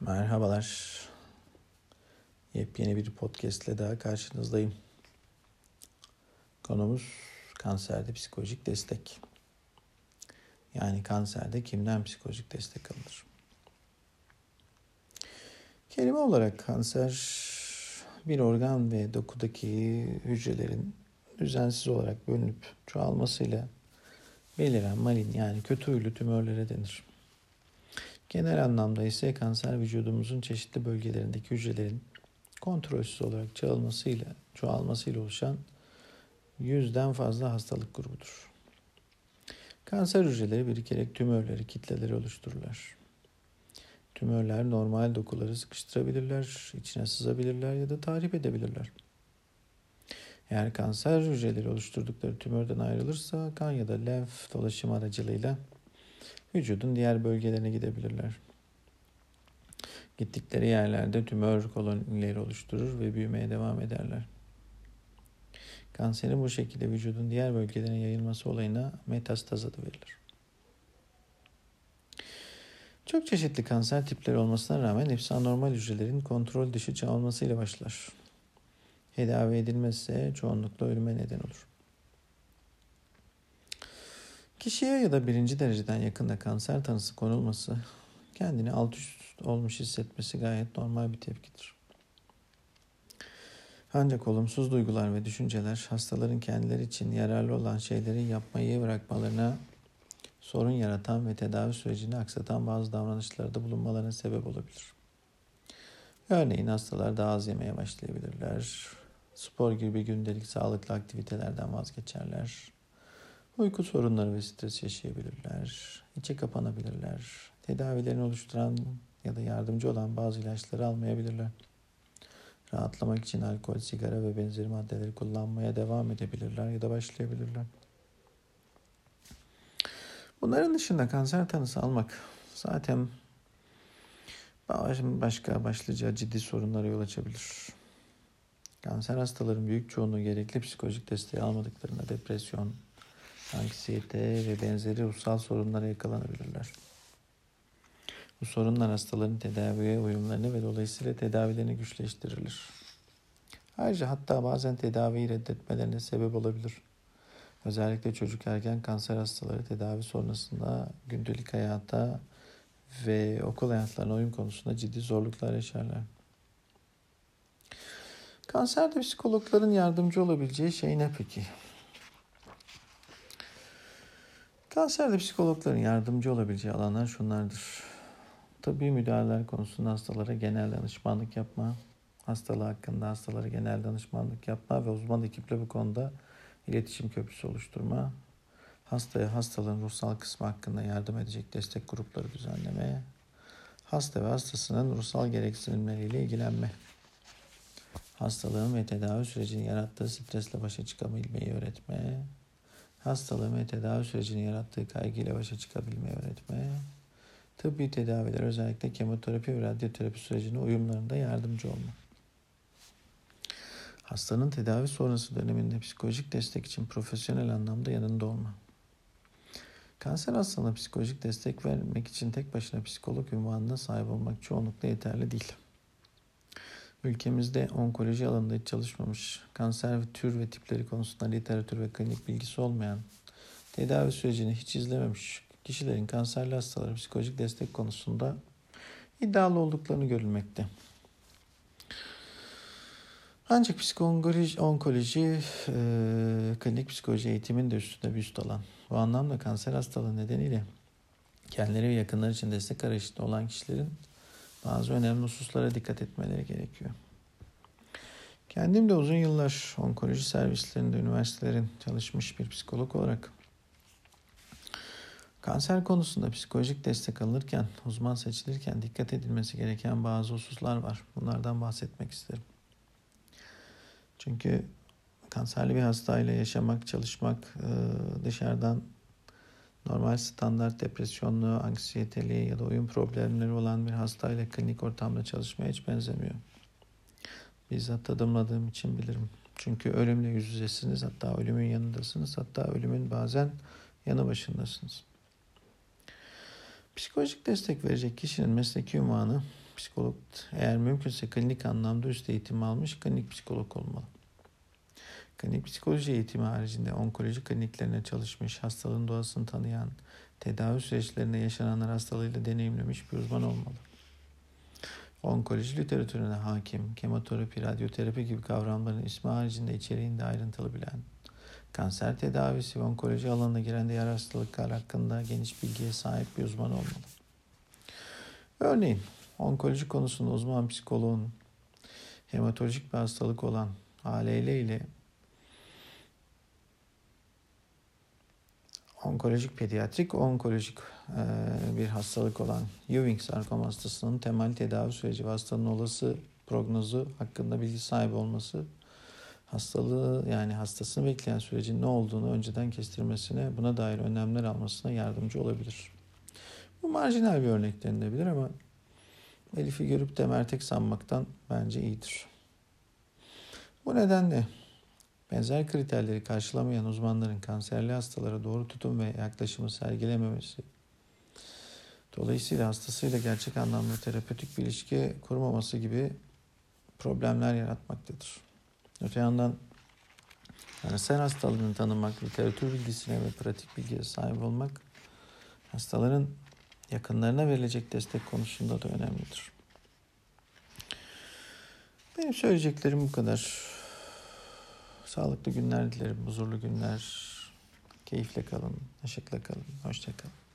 Merhabalar. Yepyeni bir podcast ile daha karşınızdayım. Konumuz kanserde psikolojik destek. Yani kanserde kimden psikolojik destek alınır? Kelime olarak kanser bir organ ve dokudaki hücrelerin düzensiz olarak bölünüp çoğalmasıyla beliren malin yani kötü huylu tümörlere denir. Genel anlamda ise kanser vücudumuzun çeşitli bölgelerindeki hücrelerin kontrolsüz olarak çoğalmasıyla, çoğalmasıyla oluşan yüzden fazla hastalık grubudur. Kanser hücreleri birikerek tümörleri, kitleleri oluştururlar. Tümörler normal dokuları sıkıştırabilirler, içine sızabilirler ya da tahrip edebilirler. Eğer kanser hücreleri oluşturdukları tümörden ayrılırsa kan ya da lenf dolaşım aracılığıyla vücudun diğer bölgelerine gidebilirler. Gittikleri yerlerde tümör kolonileri oluşturur ve büyümeye devam ederler. Kanserin bu şekilde vücudun diğer bölgelerine yayılması olayına metastaz adı verilir. Çok çeşitli kanser tipleri olmasına rağmen hepsi anormal hücrelerin kontrol dışı çoğalmasıyla başlar. Tedavi edilmezse çoğunlukla ölüme neden olur. Kişiye ya da birinci dereceden yakında kanser tanısı konulması, kendini alt üst olmuş hissetmesi gayet normal bir tepkidir. Ancak olumsuz duygular ve düşünceler hastaların kendileri için yararlı olan şeyleri yapmayı bırakmalarına sorun yaratan ve tedavi sürecini aksatan bazı davranışlarda bulunmalarına sebep olabilir. Örneğin hastalar daha az yemeye başlayabilirler. Spor gibi gündelik sağlıklı aktivitelerden vazgeçerler. Uyku sorunları ve stres yaşayabilirler. İçe kapanabilirler. Tedavilerini oluşturan ya da yardımcı olan bazı ilaçları almayabilirler. Rahatlamak için alkol, sigara ve benzeri maddeleri kullanmaya devam edebilirler ya da başlayabilirler. Bunların dışında kanser tanısı almak zaten başka başlıca ciddi sorunlara yol açabilir. Kanser hastaların büyük çoğunluğu gerekli psikolojik desteği almadıklarında depresyon, anksiyete ve benzeri ruhsal sorunlara yakalanabilirler. Bu sorunlar hastaların tedaviye uyumlarını ve dolayısıyla tedavilerini güçleştirir. Ayrıca hatta bazen tedaviyi reddetmelerine sebep olabilir. Özellikle çocuk erken kanser hastaları tedavi sonrasında gündelik hayata ve okul hayatlarına uyum konusunda ciddi zorluklar yaşarlar. Kanserde psikologların yardımcı olabileceği şey ne peki? Kanserde psikologların yardımcı olabileceği alanlar şunlardır. Tıbbi müdahaleler konusunda hastalara genel danışmanlık yapma, hastalığı hakkında hastalara genel danışmanlık yapma ve uzman ekiple bu konuda iletişim köprüsü oluşturma, hastaya hastalığın ruhsal kısmı hakkında yardım edecek destek grupları düzenleme, hasta ve hastasının ruhsal gereksinimleriyle ilgilenme, hastalığın ve tedavi sürecinin yarattığı stresle başa çıkabilmeyi öğretme, hastalığın ve tedavi sürecinin yarattığı kaygıyla başa çıkabilmeyi öğretme, tıbbi tedaviler özellikle kemoterapi ve radyoterapi sürecine uyumlarında yardımcı olma. Hastanın tedavi sonrası döneminde psikolojik destek için profesyonel anlamda yanında olma. Kanser hastalığına psikolojik destek vermek için tek başına psikolog ünvanına sahip olmak çoğunlukla yeterli değil. Ülkemizde onkoloji alanında hiç çalışmamış, kanser tür ve tipleri konusunda literatür ve klinik bilgisi olmayan, tedavi sürecini hiç izlememiş kişilerin kanserli hastalara psikolojik destek konusunda iddialı olduklarını görülmekte. Ancak psikoloji, onkoloji, e, klinik psikoloji eğitimin de üstünde bir üst alan. Bu anlamda kanser hastalığı nedeniyle kendileri ve yakınları için destek arayışında olan kişilerin bazı önemli hususlara dikkat etmeleri gerekiyor. Kendim de uzun yıllar onkoloji servislerinde üniversitelerin çalışmış bir psikolog olarak kanser konusunda psikolojik destek alırken, uzman seçilirken dikkat edilmesi gereken bazı hususlar var. Bunlardan bahsetmek isterim. Çünkü kanserli bir hastayla yaşamak, çalışmak dışarıdan normal standart depresyonlu, anksiyeteli ya da uyum problemleri olan bir hastayla klinik ortamda çalışmaya hiç benzemiyor. Bizzat tadımladığım için bilirim. Çünkü ölümle yüz yüzesiniz, hatta ölümün yanındasınız, hatta ölümün bazen yanı başındasınız. Psikolojik destek verecek kişinin mesleki ünvanı psikolog eğer mümkünse klinik anlamda üst eğitim almış klinik psikolog olmalı. Klinik psikoloji eğitimi haricinde onkoloji kliniklerine çalışmış, hastalığın doğasını tanıyan, tedavi süreçlerinde yaşananlar hastalığıyla deneyimlemiş bir uzman olmalı. Onkoloji literatürüne hakim, kemoterapi, radyoterapi gibi kavramların ismi haricinde içeriğinde ayrıntılı bilen, kanser tedavisi ve onkoloji alanına giren diğer hastalıklar hakkında geniş bilgiye sahip bir uzman olmalı. Örneğin onkoloji konusunda uzman psikoloğun hematolojik bir hastalık olan ALL ile onkolojik pediatrik onkolojik e, bir hastalık olan Ewing sarkom hastasının temel tedavi süreci ve hastanın olası prognozu hakkında bilgi sahibi olması hastalığı yani hastasını bekleyen sürecin ne olduğunu önceden kestirmesine buna dair önlemler almasına yardımcı olabilir. Bu marjinal bir örnek denilebilir ama Elif'i görüp de mertek sanmaktan bence iyidir. Bu nedenle benzer kriterleri karşılamayan uzmanların kanserli hastalara doğru tutum ve yaklaşımı sergilememesi, dolayısıyla hastasıyla gerçek anlamda terapötik bir ilişki kurmaması gibi problemler yaratmaktadır. Öte yandan kanser hastalığını tanımak, literatür bilgisine ve pratik bilgiye sahip olmak hastaların yakınlarına verilecek destek konusunda da önemlidir. Benim söyleyeceklerim bu kadar. Sağlıklı günler dilerim, huzurlu günler. Keyifle kalın, neşetle kalın, hoşça kalın.